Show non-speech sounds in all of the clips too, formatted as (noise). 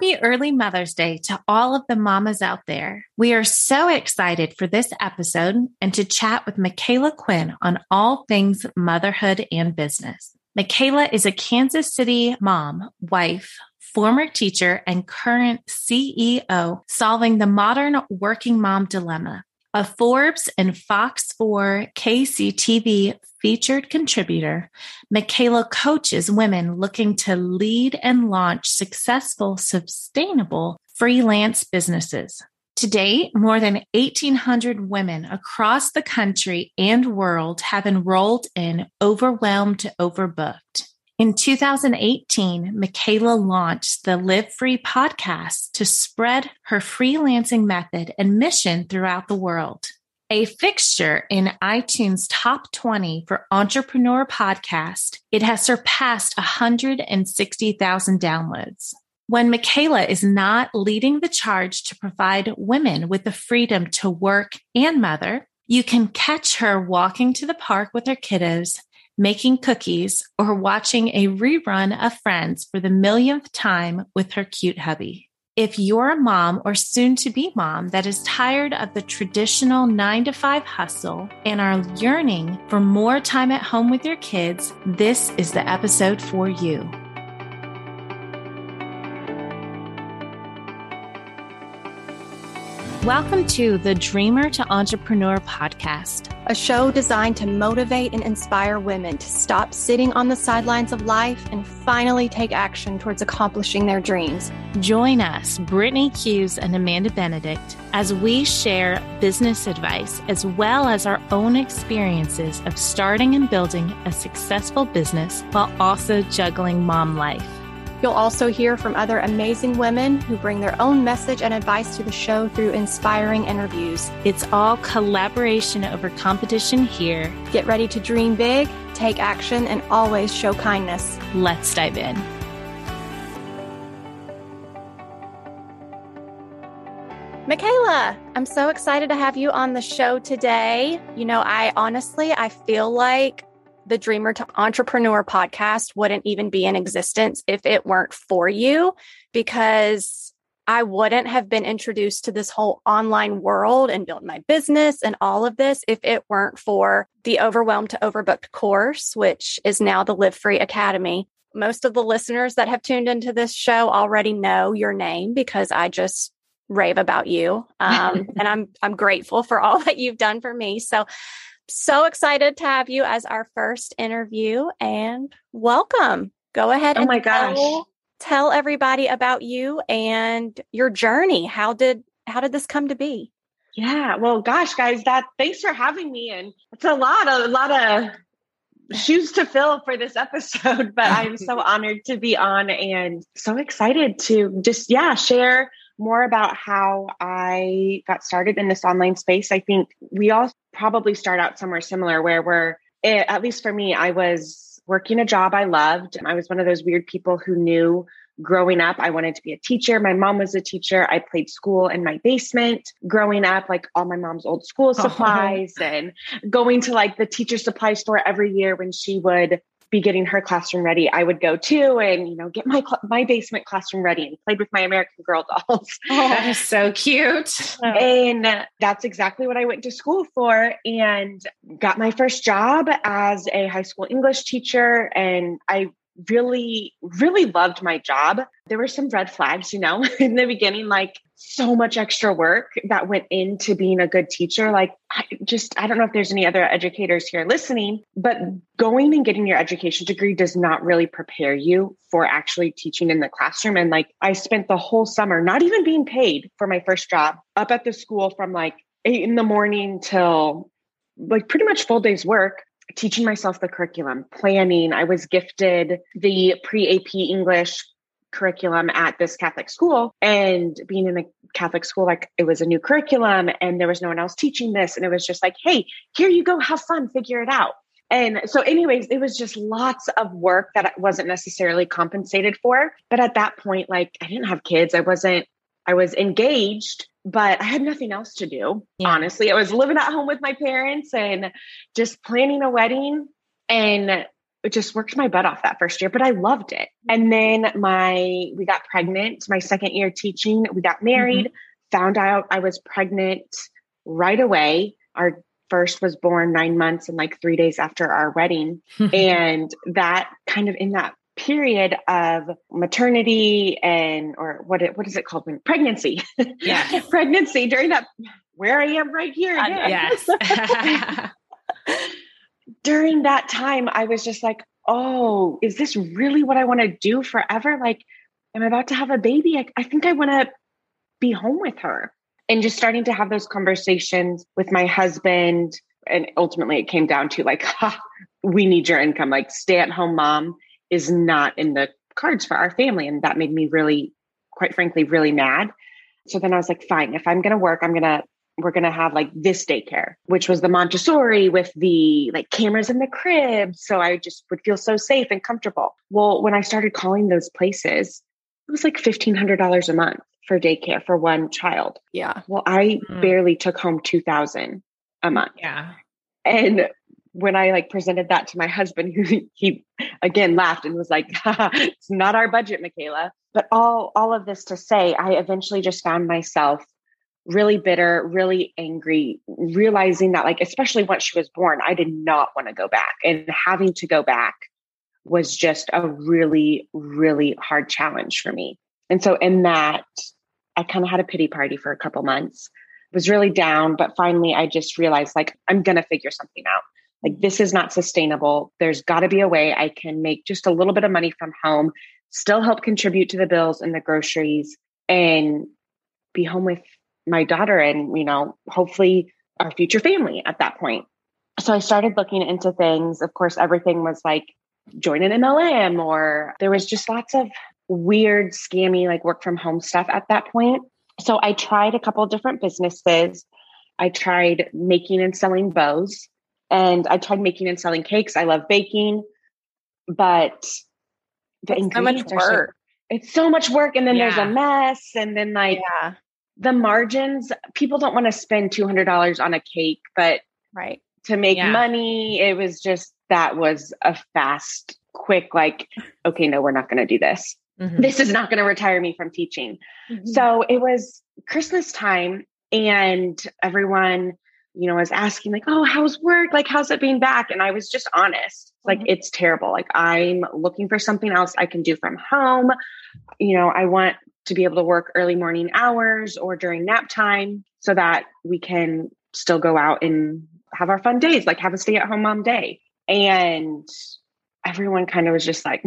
Happy early Mother's Day to all of the mamas out there. We are so excited for this episode and to chat with Micala Quinn on all things motherhood and business. Micala is a Kansas City mom, wife, former teacher, and current CEO solving the modern working mom dilemma. A Forbes and Fox 4 KCTV featured contributor, Micala coaches women looking to lead and launch successful, sustainable freelance businesses. To date, more than 1,800 women across the country and world have enrolled in Overwhelmed to Overbooked. In 2018, Micala launched the Live Free podcast to spread her freelancing method and mission throughout the world. A fixture in iTunes top 20 for entrepreneur podcast, it has surpassed 160,000 downloads. When Micala is not leading the charge to provide women with the freedom to work and mother, you can catch her walking to the park with her kiddos, making cookies, or watching a rerun of Friends for the millionth time with her cute hubby. If you're a mom or soon to be mom that is tired of the traditional nine to five hustle and are yearning for more time at home with your kids, this is the episode for you. Welcome to the Dreamer to Entrepreneur podcast, a show designed to motivate and inspire women to stop sitting on the sidelines of life and finally take action towards accomplishing their dreams. Join us, Brittany Hughes and Amanda Benedict, as we share business advice as well as our own experiences of starting and building a successful business while also juggling mom life. You'll also hear from other amazing women who bring their own message and advice to the show through inspiring interviews. It's all collaboration over competition here. Get ready to dream big, take action, and always show kindness. Let's dive in. Micala, I'm so excited to have you on the show today. You know, I honestly, I feel like the Dreamer to Entrepreneur podcast wouldn't even be in existence if it weren't for you, because I wouldn't have been introduced to this whole online world and built my business and all of this if it weren't for the Overwhelmed to Overbooked course, which is now the Live Free Academy. Most of the listeners that have tuned into this show already know your name because I just rave about you. Um, (laughs) and I'm I'm grateful for all that you've done for me. So so excited to have you as our first interview and welcome. Go ahead oh my gosh. Tell, tell everybody about you and your journey. How did how did this come to be? Yeah, well, gosh, guys, that thanks for having me. And it's a lot, a lot of shoes to fill for this episode, (laughs) but I'm so (laughs) honored to be on and so excited to just, yeah, share more about how I got started in this online space. I think we all probably start out somewhere similar where we're, eh, at least for me, I was working a job I loved. I was one of those weird people who knew growing up I wanted to be a teacher. My mom was a teacher. I played school in my basement growing up, like all my mom's old school (laughs) supplies oh. and going to like the teacher supply store every year when she would be getting her classroom ready, I would go too and you know get my my basement classroom ready and played with my American Girl (laughs) dolls. Oh, that is so cute. And that's exactly what I went to school for and got my first job as a high school English teacher and I really, really loved my job. There were some red flags, you know, (laughs) in the beginning, like so much extra work that went into being a good teacher. Like, I just, I don't know if there's any other educators here listening, but going and getting your education degree does not really prepare you for actually teaching in the classroom. And like, I spent the whole summer not even being paid for my first job up at the school from like eight in the morning till like pretty much full day's work teaching myself the curriculum, planning. I was gifted the pre AP English curriculum at this Catholic school and being in a Catholic school, like it was a new curriculum and there was no one else teaching this. And it was just like, hey, here you go, have fun, figure it out. And so, anyways, it was just lots of work that wasn't necessarily compensated for. But at that point, like I didn't have kids, I wasn't, I was engaged but I had nothing else to do. Yeah. Honestly, I was living at home with my parents and just planning a wedding and it just worked my butt off that first year, but I loved it. And then my we got pregnant, my second year teaching, we got married, mm-hmm. found out I was pregnant right away. Our first was born 9 months and like 3 days after our wedding. (laughs) and that kind of in that period of maternity and or what it, what is it called when pregnancy yeah (laughs) pregnancy during that where i am right here um, again. yes (laughs) (laughs) during that time, I was just like, oh, is this really what I want to do forever? Like, I'm about to have a baby. I, I think I want to be home with her. And just starting to have those conversations with my husband. And ultimately, it came down to like, we need your income. Like, stay at home mom is not in the cards for our family. And that made me really, quite frankly, really mad. So then I was like, fine, if I'm going to work, I'm going to we're going to have like this daycare, which was the Montessori with the like cameras in the crib. So I just would feel so safe and comfortable. Well, when I started calling those places, it was like $1,500 a month for daycare for one child. Yeah. Well, I mm. barely took home 2000 a month. Yeah. And when I like presented that to my husband, (laughs) he, he again laughed and was like, (laughs) "It's not our budget, Micala." But all all of this to say, I eventually just found myself really bitter, really angry, realizing that, like, especially once she was born, I did not want to go back. And having to go back was just a really, really hard challenge for me. And so, in that, I kind of had a pity party for a couple months, was really down. But finally, I just realized, like, I'm going to figure something out. Like, this is not sustainable. There's got to be a way I can make just a little bit of money from home, still help contribute to the bills and the groceries, and be home with my daughter and, you know, hopefully our future family at that point. So I started looking into things. Of course, everything was like join an MLM or there was just lots of weird, scammy, like work from home stuff at that point. So I tried a couple different businesses. I tried making and selling bows and I tried making and selling cakes. I love baking, but the it's ingredients so much work. So, it's so much work. And then yeah. there's a mess. And then like, yeah the margins, people don't want to spend $200 on a cake, but right to make yeah. money, it was just that was a fast, quick, like, okay, no, we're not going to do this. Mm-hmm. This is not going to retire me from teaching. Mm-hmm. So it was Christmas time and everyone, you know, was asking like, "Oh, how's work? Like how's it being back?" And I was just honest. Like mm-hmm. it's terrible. Like I'm looking for something else I can do from home. You know, I want to be able to work early morning hours or during nap time so that we can still go out and have our fun days, like have a stay at home mom day. And everyone kind of was just like,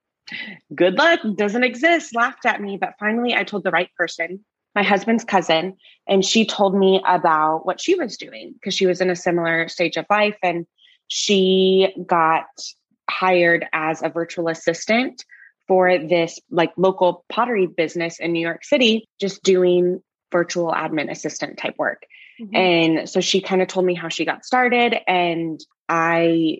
(laughs) good luck, doesn't exist, laughed at me. But finally, I told the right person, my husband's cousin, and she told me about what she was doing because she was in a similar stage of life. And she got hired as a virtual assistant for this like local pottery business in New York City, just doing virtual admin assistant type work. Mm-hmm. And so she kind of told me how she got started and I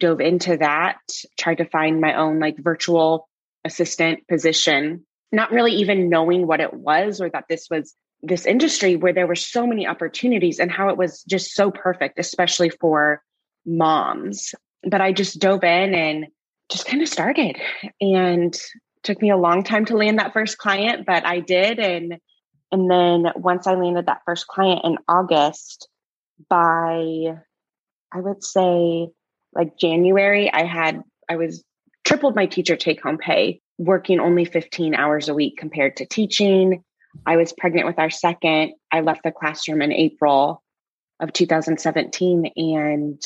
dove into that, tried to find my own like virtual assistant position, not really even knowing what it was or that this was this industry where there were so many opportunities and how it was just so perfect, especially for moms. But I just dove in and just kind of started and took me a long time to land that first client, but I did. And, and then once I landed that first client in August, by I would say like January, I had, I was tripled my teacher take home pay, working only 15 hours a week compared to teaching. I was pregnant with our second. I left the classroom in April of 2017. And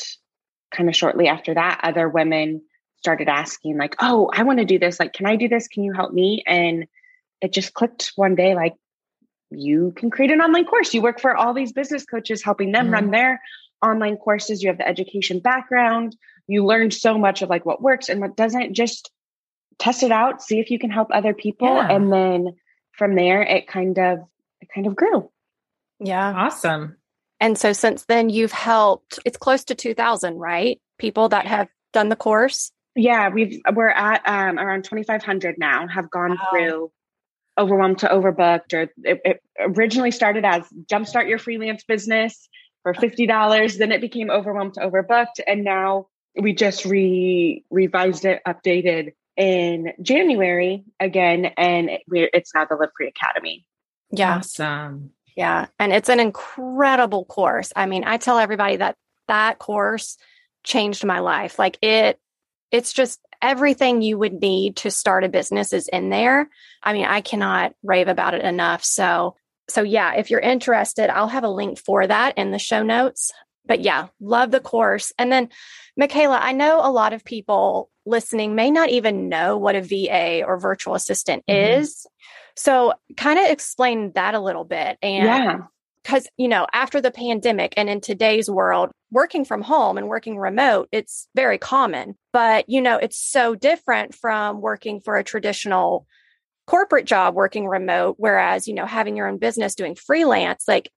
kind of shortly after that, other women started asking like, "Oh, I want to do this. Like, can I do this? Can you help me?" And it just clicked one day like you can create an online course. You work for all these business coaches helping them mm-hmm. run their online courses. You have the education background. You learned so much of like what works and what doesn't. Just test it out, see if you can help other people yeah. and then from there it kind of it kind of grew. Yeah. Awesome. And so since then you've helped it's close to 2000, right? People that have done the course. Yeah, we've we're at um, around 2,500 now. Have gone wow. through overwhelmed to overbooked, or it, it originally started as jumpstart your freelance business for fifty dollars. Then it became overwhelmed to overbooked, and now we just re revised it, updated in January again, and it, it's now the Live Free Academy. Yeah. Awesome. Yeah. And it's an incredible course. I mean, I tell everybody that that course changed my life. Like it, it's just everything you would need to start a business is in there. I mean, I cannot rave about it enough. So, so yeah, if you're interested, I'll have a link for that in the show notes. But yeah, love the course. And then, Micala, I know a lot of people listening may not even know what a VA or virtual assistant mm-hmm. is. So, kind of explain that a little bit. And yeah. Because, you know, after the pandemic and in today's world, working from home and working remote, it's very common. But, you know, it's so different from working for a traditional corporate job working remote whereas you know having your own business doing freelance like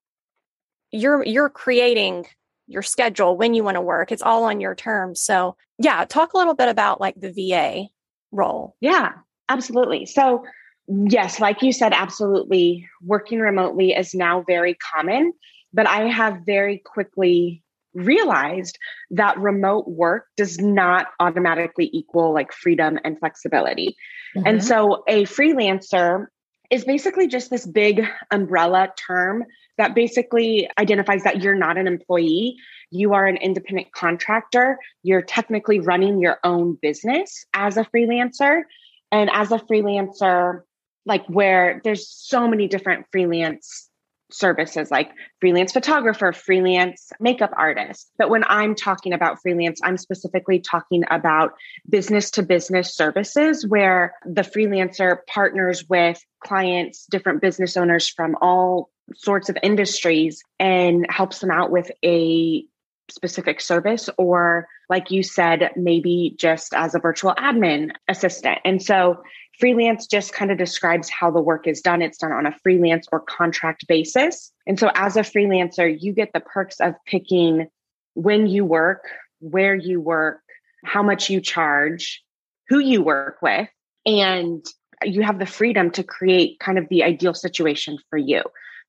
you're you're creating your schedule when you want to work it's all on your terms so yeah talk a little bit about like the va role yeah absolutely so yes like you said absolutely working remotely is now very common but i have very quickly realized that remote work does not automatically equal like freedom and flexibility. Mm-hmm. And so a freelancer is basically just this big umbrella term that basically identifies that you're not an employee. You are an independent contractor. You're technically running your own business as a freelancer. And as a freelancer, like where there's so many different freelance services like freelance photographer, freelance makeup artist. But when I'm talking about freelance, I'm specifically talking about business to business services where the freelancer partners with clients, different business owners from all sorts of industries and helps them out with a specific service or like you said maybe just as a virtual admin assistant and so Freelance just kind of describes how the work is done. It's done on a freelance or contract basis. And so as a freelancer, you get the perks of picking when you work, where you work, how much you charge, who you work with, and you have the freedom to create kind of the ideal situation for you.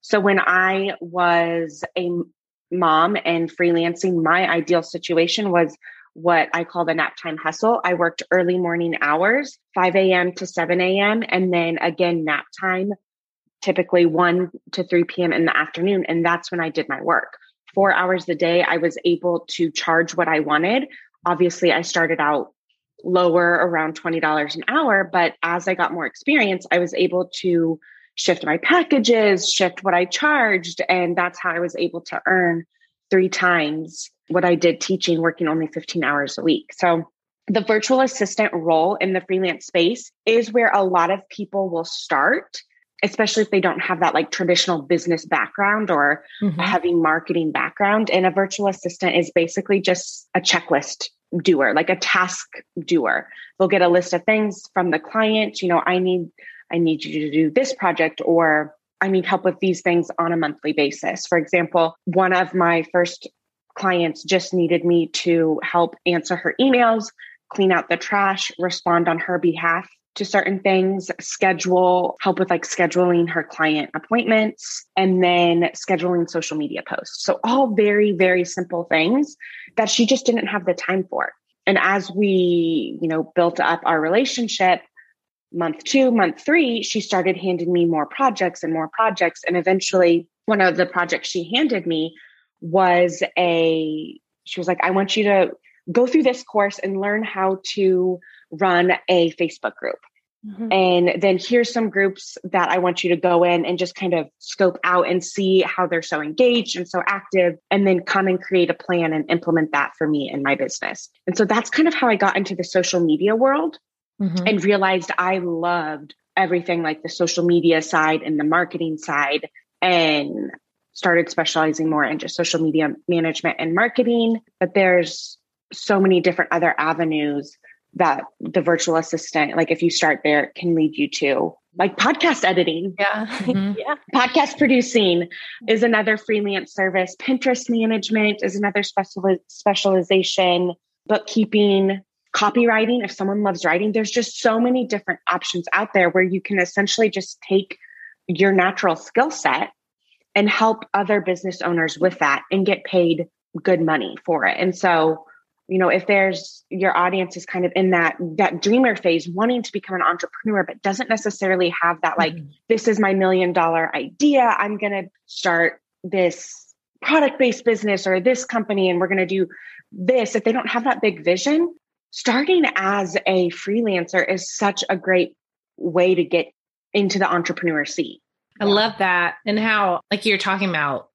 So when I was a mom and freelancing, my ideal situation was what I call the nap time hustle. I worked early morning hours, 5 a.m. to 7 a.m., and then again, nap time, typically 1 to 3 p.m. in the afternoon. And that's when I did my work. Four hours a day, I was able to charge what I wanted. Obviously, I started out lower around $20 an hour, but as I got more experience, I was able to shift my packages, shift what I charged. And that's how I was able to earn three times what I did teaching, working only 15 hours a week. So the virtual assistant role in the freelance space is where a lot of people will start especially if they don't have that like traditional business background or mm-hmm. heavy marketing background and a virtual assistant is basically just a checklist doer like a task doer they'll get a list of things from the client you know i need i need you to do this project or i need help with these things on a monthly basis for example one of my first clients just needed me to help answer her emails, clean out the trash, respond on her behalf to certain things, schedule, help with like scheduling her client appointments, and then scheduling social media posts. So, all very, very simple things that she just didn't have the time for. And as we, you know, built up our relationship, month two, month three, she started handing me more projects and more projects. And eventually, one of the projects she handed me was a she was like i want you to go through this course and learn how to run a facebook group mm-hmm. and then here's some groups that i want you to go in and just kind of scope out and see how they're so engaged and so active and then come and create a plan and implement that for me in my business and so that's kind of how i got into the social media world mm-hmm. and realized i loved everything like the social media side and the marketing side and started specializing more in just social media management and marketing. But there's so many different other avenues that the virtual assistant, like if you start there, can lead you to like podcast editing. Yeah. Mm-hmm. (laughs) yeah. Podcast producing is another freelance service. Pinterest management is another special specialization. Bookkeeping, copywriting. If someone loves writing, there's just so many different options out there where you can essentially just take your natural skill set and help other business owners with that and get paid good money for it. And so you know if there's your audience is kind of in that that dreamer phase wanting to become an entrepreneur but doesn't necessarily have that like mm-hmm. this is my million dollar idea i'm going to start this product based business or this company and we're going to do this if they don't have that big vision starting as a freelancer is such a great way to get into the entrepreneur seat i love that and how like you're talking about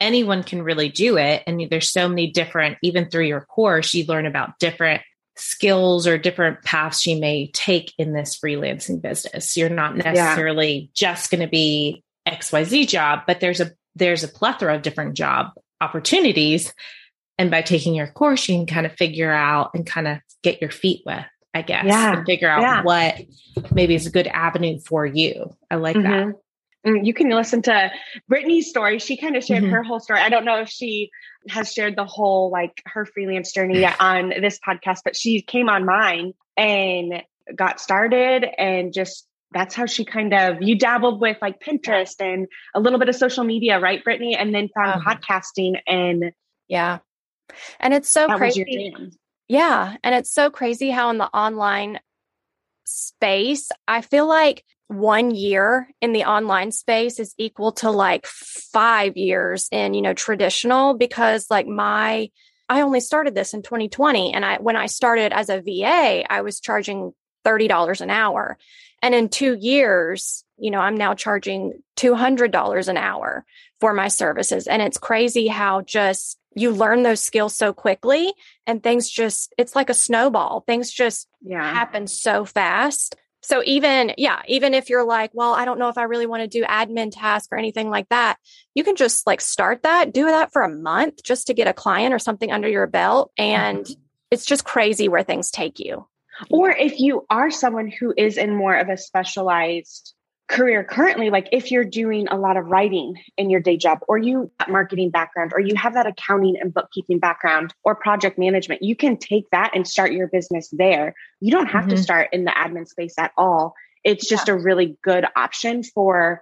anyone can really do it. And there's so many different, even through your course, you learn about different skills or different paths you may take in this freelancing business. You're not necessarily yeah. just going to be XYZ job, but there's a there's a plethora of different job opportunities. And by taking your course, you can kind of figure out and kind of get your feet wet, I guess, yeah. and figure out yeah. what maybe is a good avenue for you. I like mm-hmm. that. Mm, you can listen to Brittany's story. She kind of shared mm-hmm. her whole story. I don't know if she has shared the whole like her freelance journey (laughs) on this podcast, but she came on mine and got started and just that's how she kind of you dabbled with like Pinterest and a little bit of social media, right, Brittany? And then found um, podcasting and yeah. And it's so crazy. Yeah. And it's so crazy how in the online space, I feel like one year in the online space is equal to like five years in, you know, traditional because like my, I only started this in 2020. And I, when I started as a VA, I was charging $30 an hour. And in two years, you know, I'm now charging $200 an hour for my services. And it's crazy how just you learn those skills so quickly and things just, it's like a snowball. Things just yeah. happen so fast so even, yeah, even if you're like, well, I don't know if I really want to do admin tasks or anything like that, you can just like start that, do that for a month just to get a client or something under your belt. And mm-hmm. it's just crazy where things take you. Or if you are someone who is in more of a specialized career currently like if you're doing a lot of writing in your day job or you marketing background or you have that accounting and bookkeeping background or project management you can take that and start your business there you don't have mm-hmm. to start in the admin space at all it's just yeah. a really good option for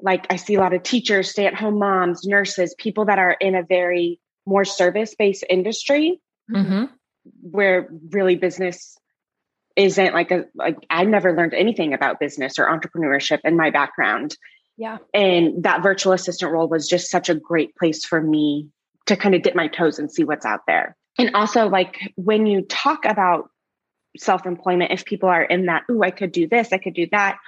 like i see a lot of teachers stay at home moms nurses people that are in a very more service based industry mm-hmm. where really business isn't like a like I never learned anything about business or entrepreneurship in my background. Yeah. And that virtual assistant role was just such a great place for me to kind of dip my toes and see what's out there. And also like when you talk about self-employment if people are in that oh I could do this, I could do that.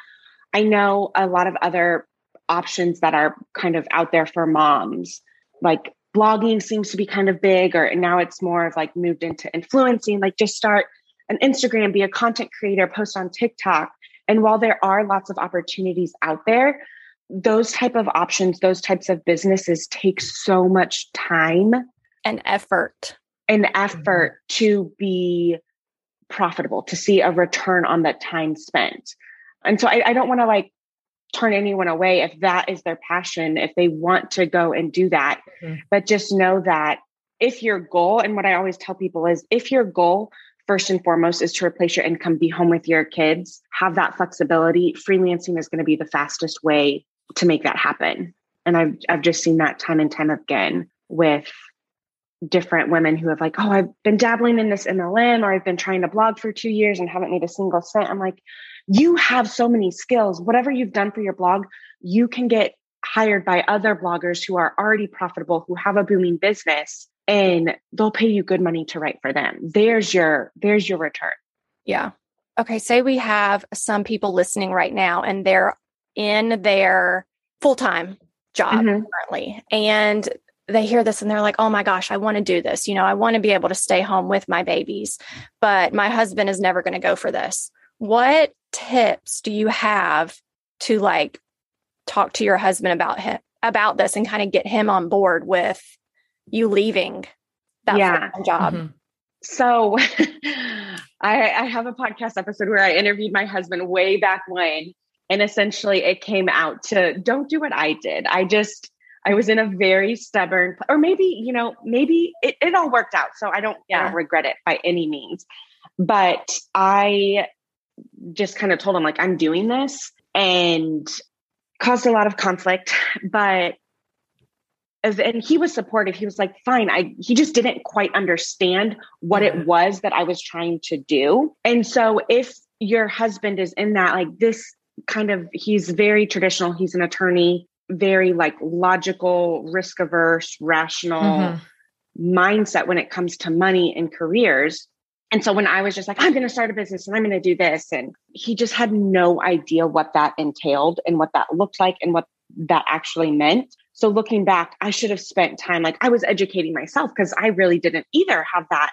I know a lot of other options that are kind of out there for moms like blogging seems to be kind of big or now it's more of like moved into influencing like just start an Instagram, be a content creator, post on TikTok. And while there are lots of opportunities out there, those type of options, those types of businesses take so much time and effort An effort mm-hmm. to be profitable, to see a return on that time spent. And so I, I don't want to like turn anyone away if that is their passion, if they want to go and do that. Mm-hmm. But just know that if your goal, and what I always tell people is if your goal first and foremost is to replace your income, be home with your kids, have that flexibility. Freelancing is going to be the fastest way to make that happen. And I've I've just seen that time and time again with different women who have like, oh, I've been dabbling in this MLM or I've been trying to blog for two years and haven't made a single cent. I'm like, you have so many skills. Whatever you've done for your blog, you can get hired by other bloggers who are already profitable, who have a booming business and they'll pay you good money to write for them. There's your there's your return. Yeah. Okay, say we have some people listening right now and they're in their full-time job mm-hmm. currently and they hear this and they're like, "Oh my gosh, I want to do this. You know, I want to be able to stay home with my babies, but my husband is never going to go for this." What tips do you have to like talk to your husband about him about this and kind of get him on board with you leaving that yeah. job? Mm-hmm. So (laughs) I, I have a podcast episode where I interviewed my husband way back when. And essentially it came out to don't do what I did. I just, I was in a very stubborn, or maybe, you know, maybe it, it all worked out. So I don't, yeah. I don't regret it by any means. But I just kind of told him, like, I'm doing this and caused a lot of conflict. But and he was supportive. He was like, fine. I, he just didn't quite understand what it mm-hmm. was that I was trying to do. And so if your husband is in that, like this kind of, he's very traditional. He's an attorney, very like logical, risk averse, rational mm-hmm. mindset when it comes to money and careers. And so when I was just like, I'm going to start a business and I'm going to do this, and he just had no idea what that entailed and what that looked like and what that actually meant. So looking back, I should have spent time, like I was educating myself because I really didn't either have that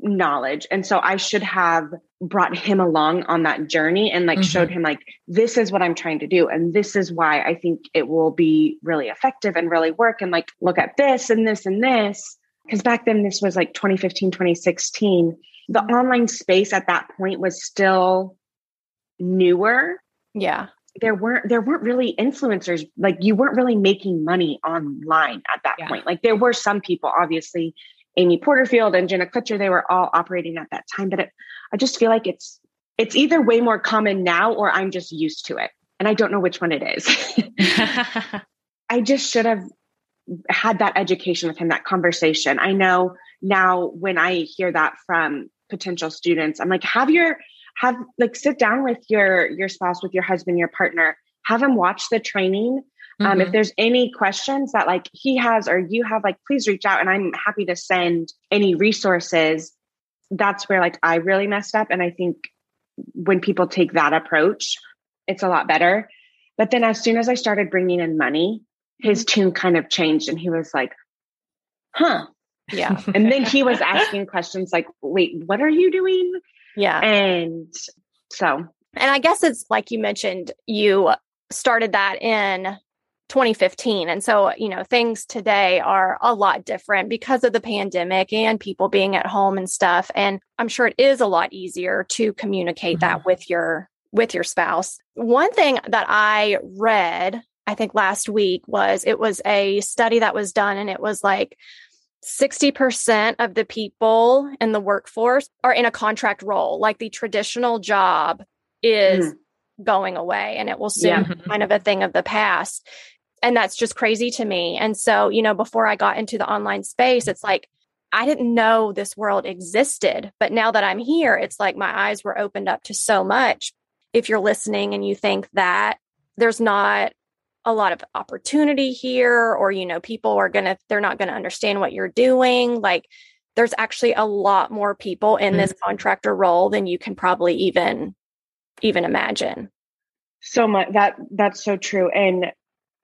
knowledge. And so I should have brought him along on that journey and like mm-hmm. showed him like this is what I'm trying to do and this is why I think it will be really effective and really work and like look at this and this and this because back then this was like 2015 2016 the online space at that point was still newer yeah there weren't there weren't really influencers like you weren't really making money online at that yeah. point like there were some people obviously amy porterfield and jenna kutcher they were all operating at that time but it, i just feel like it's it's either way more common now or i'm just used to it and i don't know which one it is (laughs) (laughs) i just should have had that education with him, that conversation. I know now when I hear that from potential students, I'm like, have your have like sit down with your your spouse, with your husband, your partner, have him watch the training. Mm-hmm. Um, if mm-hmm. there's any questions that like he has or you have, like please reach out and I'm happy to send any resources. That's where like I really messed up. And I think when people take that approach, it's a lot better. But then as soon as I started bringing in money, his mm-hmm. tune kind of changed and he was like, huh. Yeah. and then he was (laughs) asking questions like, wait, what are you doing? Yeah. And so. And I guess it's like you mentioned, you started that in 2015. And so, you know, things today are a lot different because of the pandemic and people being at home and stuff. And I'm sure it is a lot easier to communicate mm-hmm. that with your with your spouse. One thing that I read I think last week was it was a study that was done and it was like 60% of the people in the workforce are in a contract role. Like the traditional job is mm. going away and it will soon yeah. be kind of a thing of the past. And that's just crazy to me. And so, you know, before I got into the online space, it's like, I didn't know this world existed. But now that I'm here, it's like my eyes were opened up to so much. If you're listening and you think that there's not a lot of opportunity here or you know people are going to they're not going to understand what you're doing. Like there's actually a lot more people in mm-hmm. this contractor role than you can probably even even imagine. So much that that's so true. And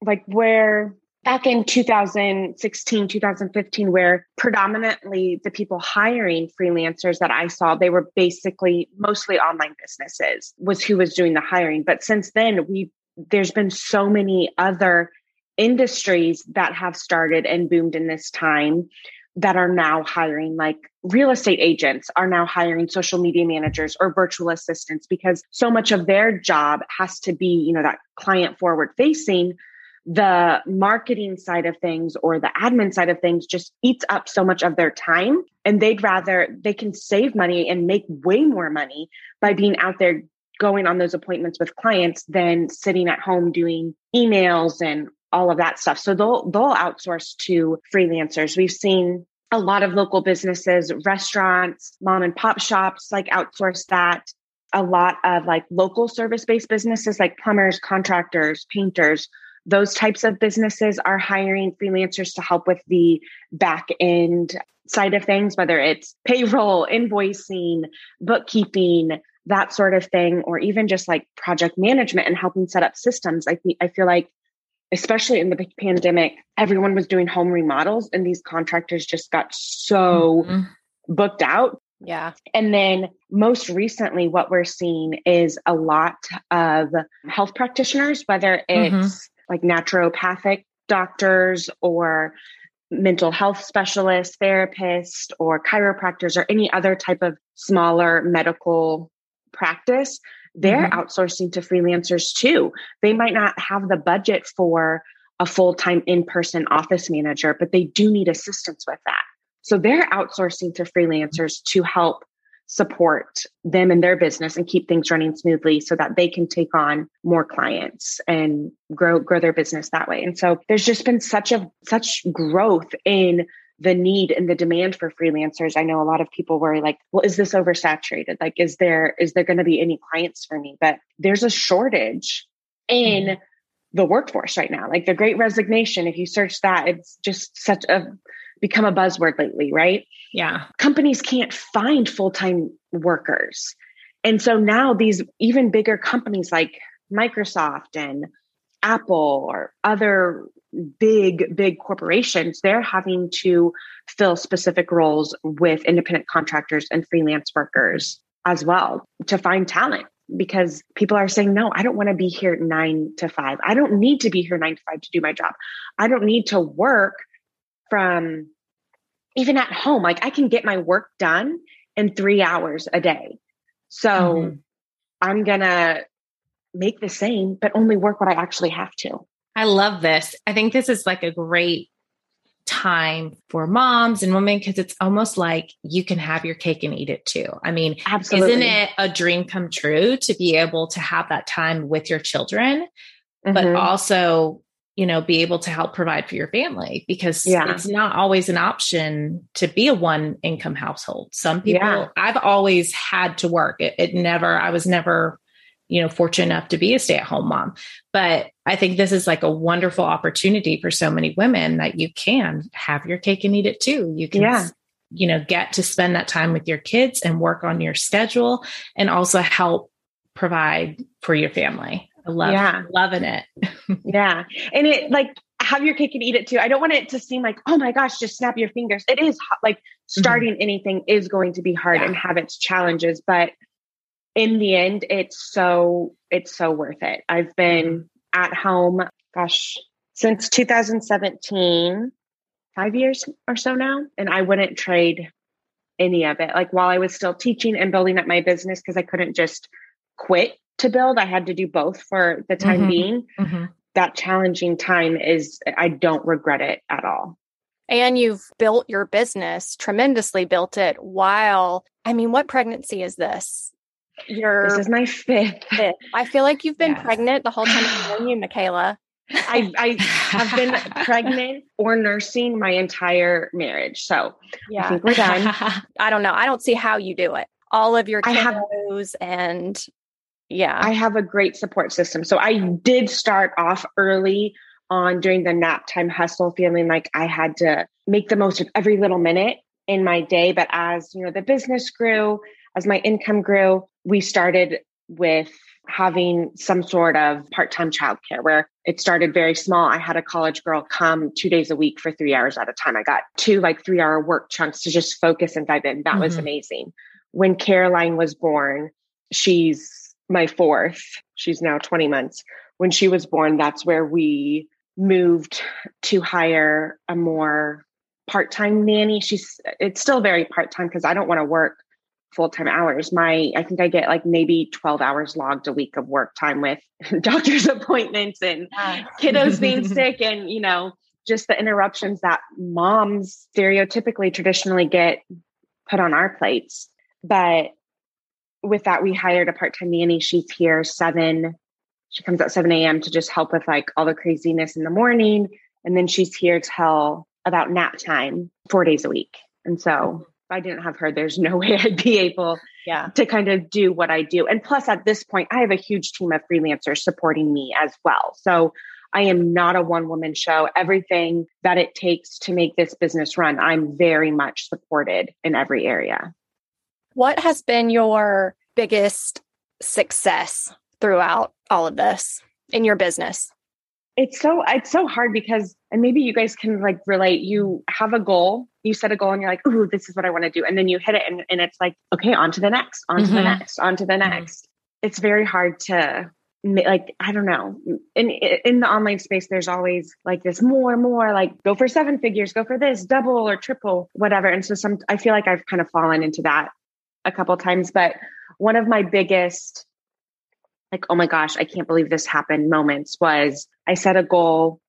like where back in 2016 2015 where predominantly the people hiring freelancers that i saw they were basically mostly online businesses was who was doing the hiring. But since then we there's been so many other industries that have started and boomed in this time that are now hiring like real estate agents are now hiring social media managers or virtual assistants because so much of their job has to be you know that client forward facing. The marketing side of things or the admin side of things just eats up so much of their time. And they'd rather they can save money and make way more money by being out there going on those appointments with clients than sitting at home doing emails and all of that stuff. So they'll they'll outsource to freelancers. We've seen a lot of local businesses, restaurants, mom and pop shops like outsource that. A lot of like local service based businesses like plumbers, contractors, painters, those types of businesses are hiring freelancers to help with the back end side of things, whether it's payroll, invoicing, bookkeeping, that sort of thing, or even just like project management and helping set up systems. I think I feel like, especially in the pandemic, everyone was doing home remodels, and these contractors just got so mm-hmm. booked out. Yeah. And then most recently, what we're seeing is a lot of health practitioners, whether it's mm-hmm. like naturopathic doctors or mental health specialists, therapists, or chiropractors, or any other type of smaller medical practice, they're mm-hmm. outsourcing to freelancers too. They might not have the budget for a full time in person office manager, but they do need assistance with that. So they're outsourcing to freelancers to help support them and their business and keep things running smoothly so that they can take on more clients and grow grow their business that way. And so there's just been such a such growth in the need and the demand for freelancers. I know a lot of people worry like, well, is this oversaturated? Like, is there is there going to be any clients for me? But there's a shortage in mm-hmm. the workforce right now. Like the great resignation, if you search that, it's just such a become a buzzword lately, right? Yeah. Companies can't find full-time workers. And so now these even bigger companies like Microsoft and Apple or other big, big corporations, they're having to fill specific roles with independent contractors and freelance workers as well to find talent because people are saying, no, I don't want to be here nine to five. I don't need to be here nine to five to do my job. I don't need to work from even at home. Like I can get my work done in three hours a day. So mm-hmm. I'm going to make the same, but only work what I actually have to. I love this. I think this is like a great time for moms and women because it's almost like you can have your cake and eat it too. I mean, Absolutely. isn't it a dream come true to be able to have that time with your children, mm-hmm. but also, you know, be able to help provide for your family because yeah. it's not always an option to be a one income household. Some people, yeah. I've always had to work. It, it never, I was never you know, fortunate enough to be a stay at home mom. But I think this is like a wonderful opportunity for so many women that you can have your cake and eat it too. You can, yeah. you know, get to spend that time with your kids and work on your schedule and also help provide for your family. I love yeah. loving it. (laughs) yeah. And it like have your cake and eat it too. I don't want it to seem like, oh my gosh, just snap your fingers. It is like mm-hmm. starting mm-hmm. anything is going to be hard yeah. and have its challenges, but in the end, it's so it's so worth it. I've been at home, gosh, since 2017, five years or so now, and I wouldn't trade any of it. Like while I was still teaching and building up my business, because I couldn't just quit to build, I had to do both for the time mm-hmm. being. Mm-hmm. That challenging time is, I don't regret it at all. And you've built your business, tremendously built it while, I mean, what pregnancy is this? Your this is my fifth. fifth. I feel like you've been yes. pregnant the whole time I've known you, (sighs) Micala. I, I have been pregnant or nursing my entire marriage. So yeah. I think we're done. (laughs) I don't know. I don't see how you do it. All of your kiddos have, and yeah. I have a great support system. So I did start off early on during the nap time hustle, feeling like I had to make the most of every little minute in my day. But as you know, the business grew, as my income grew, we started with having some sort of part-time childcare where it started very small. I had a college girl come two days a week for three hours at a time. I got two like three hour work chunks to just focus and dive in. That mm-hmm. was amazing. When Caroline was born, she's my fourth. She's now 20 months. When she was born, that's where we moved to hire a more part-time nanny. She's it's still very part-time because I don't want to work full-time hours. My i think i get like maybe 12 hours logged a week of work time with (laughs) doctor's appointments and kiddos being (laughs) sick and you know just the interruptions that moms stereotypically traditionally get put on our plates. But with that we hired a part-time nanny. She's here seven she comes at 7 a.m to just help with like all the craziness in the morning. And then she's here till about nap time four days a week. And so I didn't have her, there's no (laughs) way I'd be able yeah. to kind of do what I do. And plus, at this point, I have a huge team of freelancers supporting me as well. So I am not a one woman show. Everything that it takes to make this business run, I'm very much supported in every area. What has been your biggest success throughout all of this in your business? It's so it's so hard because and maybe you guys can like relate you have a goal you set a goal and you're like, ooh, this is what I want to do. And then you hit it and, and it's like, okay, on to the next, on to mm-hmm. the next, on to the mm-hmm. next. Mm-hmm. It's very hard to like, I don't know. In in the online space, there's always like this more, more like go for seven figures, go for this, double or triple, whatever. And so some I feel like I've kind of fallen into that a couple times. But one of my biggest like, oh my gosh, I can't believe this happened moments was I set a goal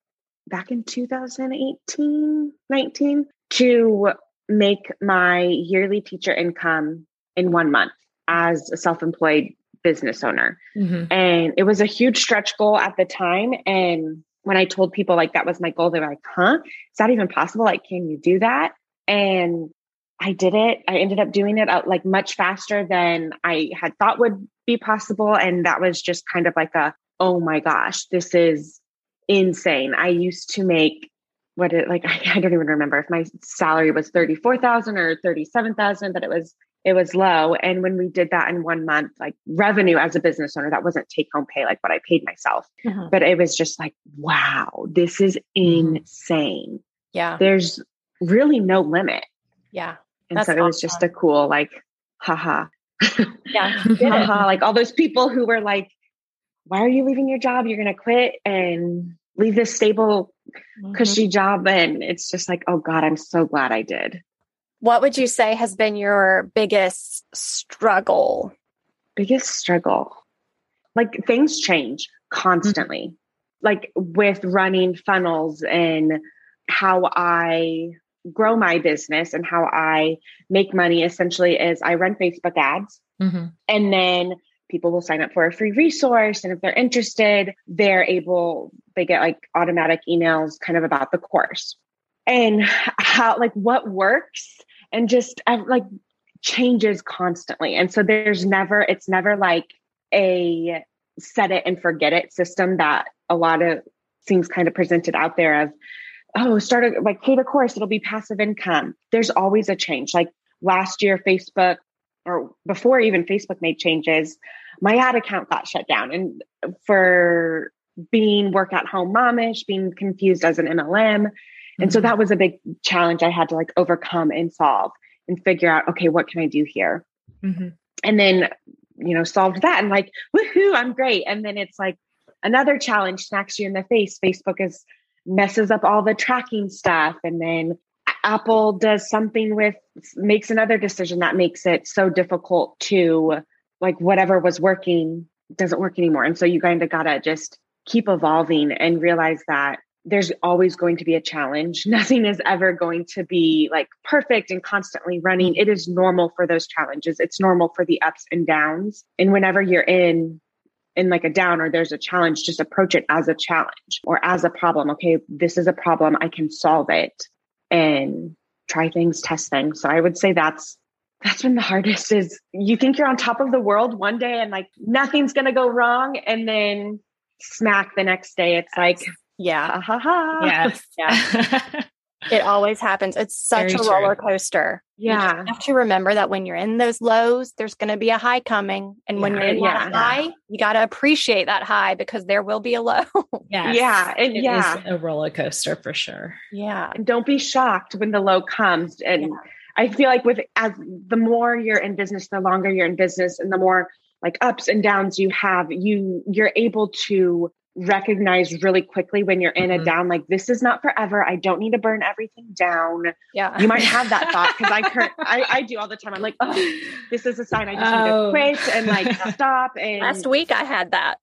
back in 2018, 19 to make my yearly teacher income in one month as a self employed business owner. Mm-hmm. And it was a huge stretch goal at the time. And when I told people like that was my goal, they were like, huh? Is that even possible? Like, can you do that? And I did it. I ended up doing it out like much faster than I had thought would be possible. And that was just kind of like a, oh my gosh, this is insane. I used to make what it like I, (laughs) I don't even remember if my salary was 34,000 or 37,000, but it was it was low. And when we did that in one month, like revenue as a business owner, that wasn't take home pay like what I paid myself. Mm-hmm. But it was just like, wow, this is mm-hmm. insane. Yeah. There's really no limit. Yeah. And That's so it was just a cool, like, haha. Yeah. (laughs) haha. Like all those people who were like, why are you leaving your job? You're going to quit and leave this stable, mm-hmm. cushy job. And it's just like, oh God, I'm so glad I did. What would you say has been your biggest struggle? Biggest struggle. Like things change constantly. Mm-hmm. Like with running funnels and how I grow my business and how I make money essentially is I run Facebook ads. Mm-hmm. And then people will sign up for a free resource. And if they're interested, they're able, they get like automatic emails kind of about the course and how, like, what works and just uh, like changes constantly. And so there's never, it's never like a set it and forget it system that a lot of seems kind of presented out there of, oh, start a, like create a course, it'll be passive income. There's always a change. Like last year, Facebook or before even Facebook made changes, my ad account got shut down. And for being work at home momish, being confused as an MLM. And so mm-hmm. that was a big challenge I had to like overcome and solve and figure out, okay, what can I do here? Mm-hmm. And then, you know, solved that and like, woohoo, I'm great. And then it's like another challenge smacks you in the face. Facebook is messes up all the tracking stuff. And then Apple does something with makes another decision that makes it so difficult to like whatever was working doesn't work anymore. And so you kind of gotta just keep evolving and realize that there's always going to be a challenge. (laughs) Nothing is ever going to be like perfect and constantly running. It is normal for those challenges. It's normal for the ups and downs. And whenever you're in in like a down or there's a challenge, just approach it as a challenge or as a problem. Okay, this is a problem. I can solve it and try things, test things. So I would say that's that's been the hardest is you think you're on top of the world one day and like nothing's to go wrong and then smack the next day. It's like yeah ha ha. Yes. (laughs) Yeah (laughs) it always happens. It's such Very a roller coaster. Yeah. you have to remember that when you're in those lows there's going to be a high coming and when yeah, you're in yeah, that high you got to appreciate that high because there will be a low. Yes. yeah and yeah. a roller coaster for sure. Yeah. And don't be shocked when the low comes and yeah. I feel like with as the more you're in business, the longer you're in business and the more like ups and downs you have, you you're able to recognize really quickly when you're in mm-hmm. a down like this is not forever i don't need to burn everything down yeah you might have that thought because I, (laughs) I, I do all the time i'm like oh this is a sign i just oh. need to oh. quit and like stop and last week i had that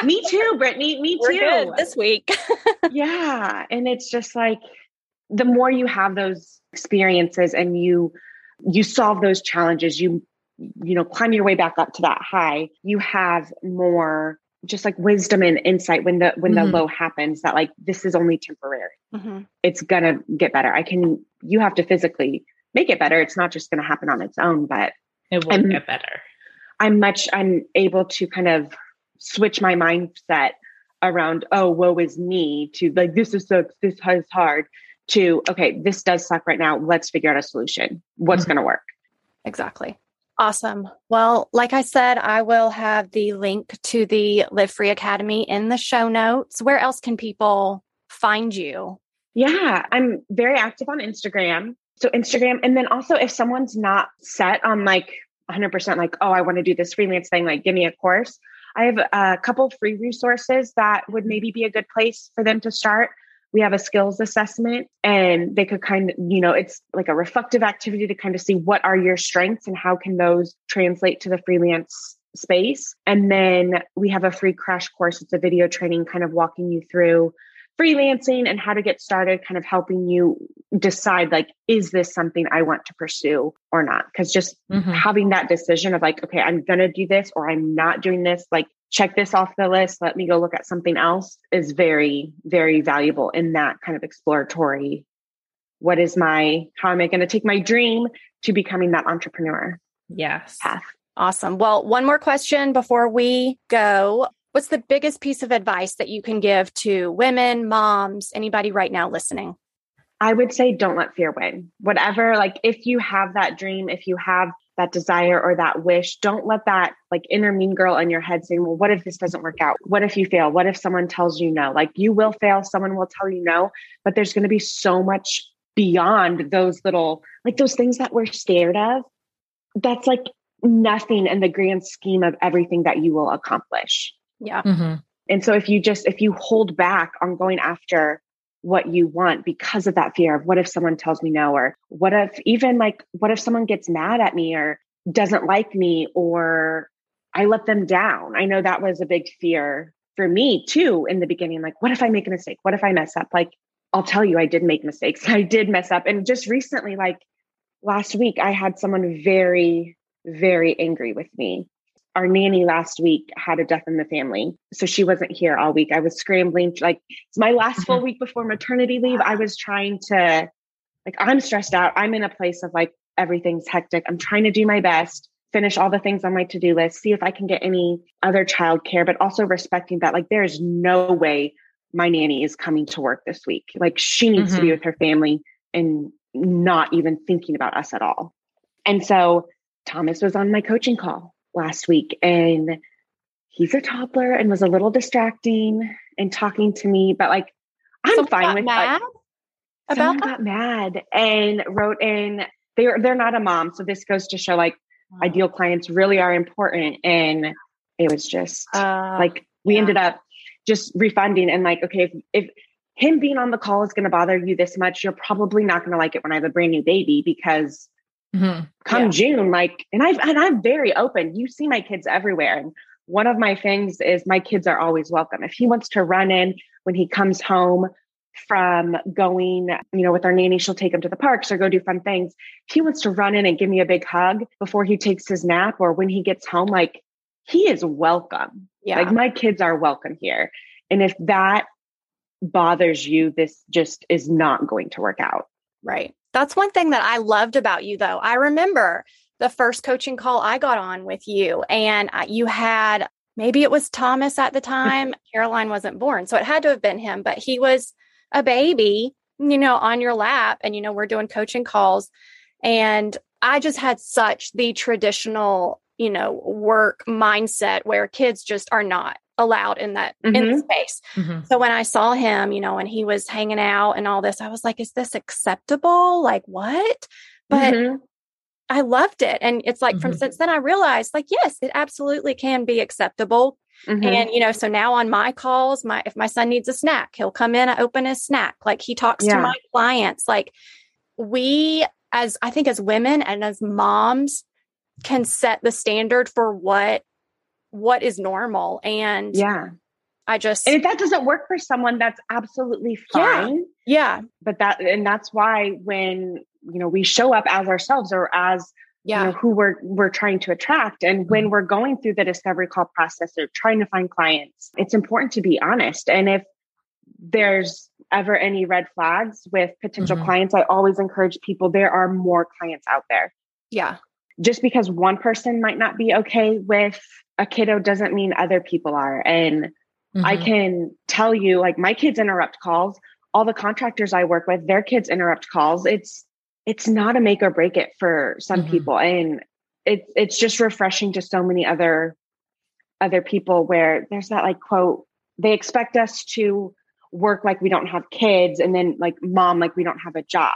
(laughs) me too brittany me We're too this week (laughs) yeah and it's just like the more you have those experiences and you you solve those challenges you you know climb your way back up to that high you have more just like wisdom and insight when the when mm-hmm. the low happens that like this is only temporary mm-hmm. it's gonna get better i can you have to physically make it better it's not just gonna happen on its own but it will I'm, get better i'm much i'm able to kind of switch my mindset around oh woe is me to like this is so this is hard to, okay, this does suck right now. Let's figure out a solution. What's mm-hmm. to work? Exactly. Awesome. Well, like I said, I will have the link to the Live Free Academy in the show notes. Where else can people find you? Yeah, I'm very active on Instagram. So, Instagram. And then also, if someone's not set on like 100% like, oh, I want to do this freelance thing, like give me a course, I have a couple free resources that would maybe be a good place for them to start we have a skills assessment and they could kind of you know it's like a reflective activity to kind of see what are your strengths and how can those translate to the freelance space. And then we have a free crash course. It's a video training kind of walking you through freelancing and how to get started, kind of helping you decide like, is this something I want to pursue or not? Because just mm-hmm. having that decision of like, okay, I'm going to do this or I'm not doing this, like, check this off the list, let me go look at something else is very, very valuable in that kind of exploratory. What is my, how am I going to take my dream to becoming that entrepreneur? Yes. Path. Awesome. Well, one more question before we go. What's the biggest piece of advice that you can give to women, moms, anybody right now listening? I would say don't let fear win. Whatever, like if you have that dream, if you have that desire or that wish, don't let that like inner mean girl in your head saying, well, what if this doesn't work out? What if you fail? What if someone tells you no? Like you will fail, someone will tell you no, but there's going to be so much beyond those little, like those things that we're scared of. That's like nothing in the grand scheme of everything that you will accomplish. Yeah. Mm-hmm. And so if you just, if you hold back on going after what you want because of that fear of what if someone tells me no, or what if even like, what if someone gets mad at me or doesn't like me or I let them down? I know that was a big fear for me too in the beginning. Like, what if I make a mistake? What if I mess up? Like, I'll tell you, I did make mistakes. (laughs) I did mess up. And just recently, like last week, I had someone very, very angry with me our nanny last week had a death in the family. So she wasn't here all week. I was scrambling, like, it's my last full mm-hmm. week before maternity leave. I was trying to, like, I'm stressed out. I'm in a place of like, everything's hectic. I'm trying to do my best, finish all the things on my to do list, see if I can get any other childcare, but also respecting that, like, there's no way my nanny is coming to work this week. Like, she needs mm-hmm. to be mm-hmm. with her family and not even thinking about us at all. And so Thomas was on my coaching call last week and he's a toddler and was a little distracting and talking to me, but like I'm someone fine with mad like, about that? got mad and wrote in they're they're not a mom. So this goes to show like oh. ideal clients really are important. And it was just uh, like we yeah. ended up just refunding and like, okay, if, if him being on the call is going to bother you this much, you're probably not going to like it when I have a brand new baby because Mm-hmm. Come yeah. June, like, and I've and I'm very open. You see my kids everywhere. And one of my things is my kids are always welcome. If he wants to run in when he comes home from going, you know, with our nanny, she'll take him to the parks or go do fun things. If he wants to run in and give me a big hug before he takes his nap or when he gets home, like he is welcome. Yeah. Like my kids are welcome here. And if that bothers you, this just is not going to work out. Right. That's one thing that I loved about you, though. I remember the first coaching call I got on with you, and uh, you had maybe it was Thomas at the (laughs) time. Caroline wasn't born. So it had to have been him, but he was a baby, you know, on your lap. And, you know, we're doing coaching calls. And I just had such the traditional, you know, work mindset where kids just are not allowed in that mm-hmm. in the space. Mm-hmm. So when I saw him, you know, and he was hanging out and all this, I was like, is this acceptable? Like what? But mm-hmm. I loved it. And it's like from mm-hmm. since then I realized like, yes, it absolutely can be acceptable. Mm-hmm. And you know, so now on my calls, my if my son needs a snack, he'll come in, I open his snack. Like he talks yeah. to my clients. Like we as I think as women and as moms can set the standard for what what is normal. And yeah, I just and if that doesn't work for someone, that's absolutely fine. Yeah. yeah. But that and that's why when you know we show up as ourselves or as yeah. You know, who we're we're trying to attract and when mm-hmm. we're going through the discovery call process or trying to find clients it's important to be honest and if there's ever any red flags with potential mm-hmm. clients i always encourage people there are more clients out there yeah just because one person might not be okay with a kiddo doesn't mean other people are. And mm-hmm. I can tell you, like, my kids interrupt calls. All the contractors I work with, their kids interrupt calls. It's it's not a make or break it for some mm-hmm. people, and it's it's just refreshing to so many other other people where there's that like quote they expect us to work like we don't have kids and then like mom like we don't have a job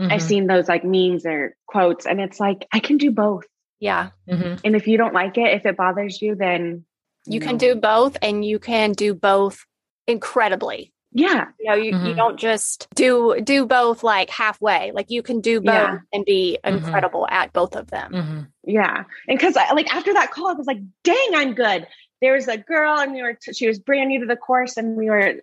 mm-hmm. i've seen those like memes or quotes and it's like i can do both yeah. Mm-hmm. And if you don't like it, if it bothers you, then you, can do both and you can do both incredibly. Yeah. You know, you, mm-hmm. you don't just do do both like halfway. Like you can do both yeah. and be mm-hmm. incredible at both of them. Mm-hmm. Yeah. And cuz like after that call I was like, "Dang, I'm good." There was a girl and we were t- she was brand new to the course and we were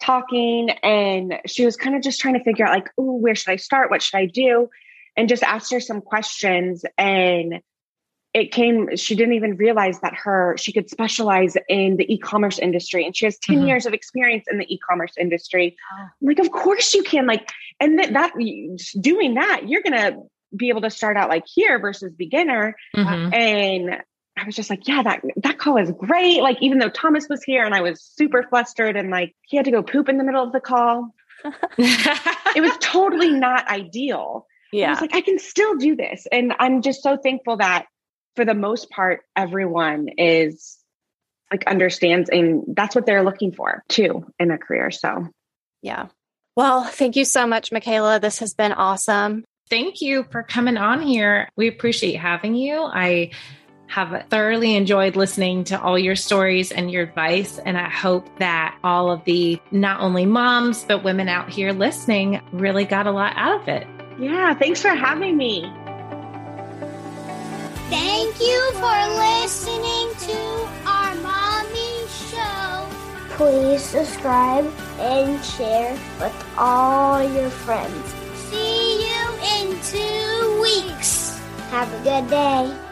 talking and she was kind of just trying to figure out like, oh, where should I start? What should I do? And just asked her some questions and it came she didn't even realize that her she could specialize in the e-commerce industry and she has 10 mm-hmm. years of experience in the e-commerce industry oh. like of course you can like and that, that doing that you're gonna be able to start out like here versus beginner mm-hmm. and I was just like, yeah, that that call is great. Like, even though Thomas was here and I was super flustered and like he had to go poop in the middle of the call, (laughs) it was totally not ideal. Yeah. I was like, I can still do this. And I'm just so thankful that for the most part, everyone is like understands and that's what they're looking for too in a career. So, yeah. Well, thank you so much, Micala. This has been awesome. Thank you for coming on here. We appreciate having you. I have thoroughly enjoyed listening to all your stories and your advice. And I hope that all of the not only moms, but women out here listening really got a lot out of it. Yeah, thanks for having me. Thank you for listening to our mommy show. Please subscribe and share with all your friends. See you in two weeks. Have a good day.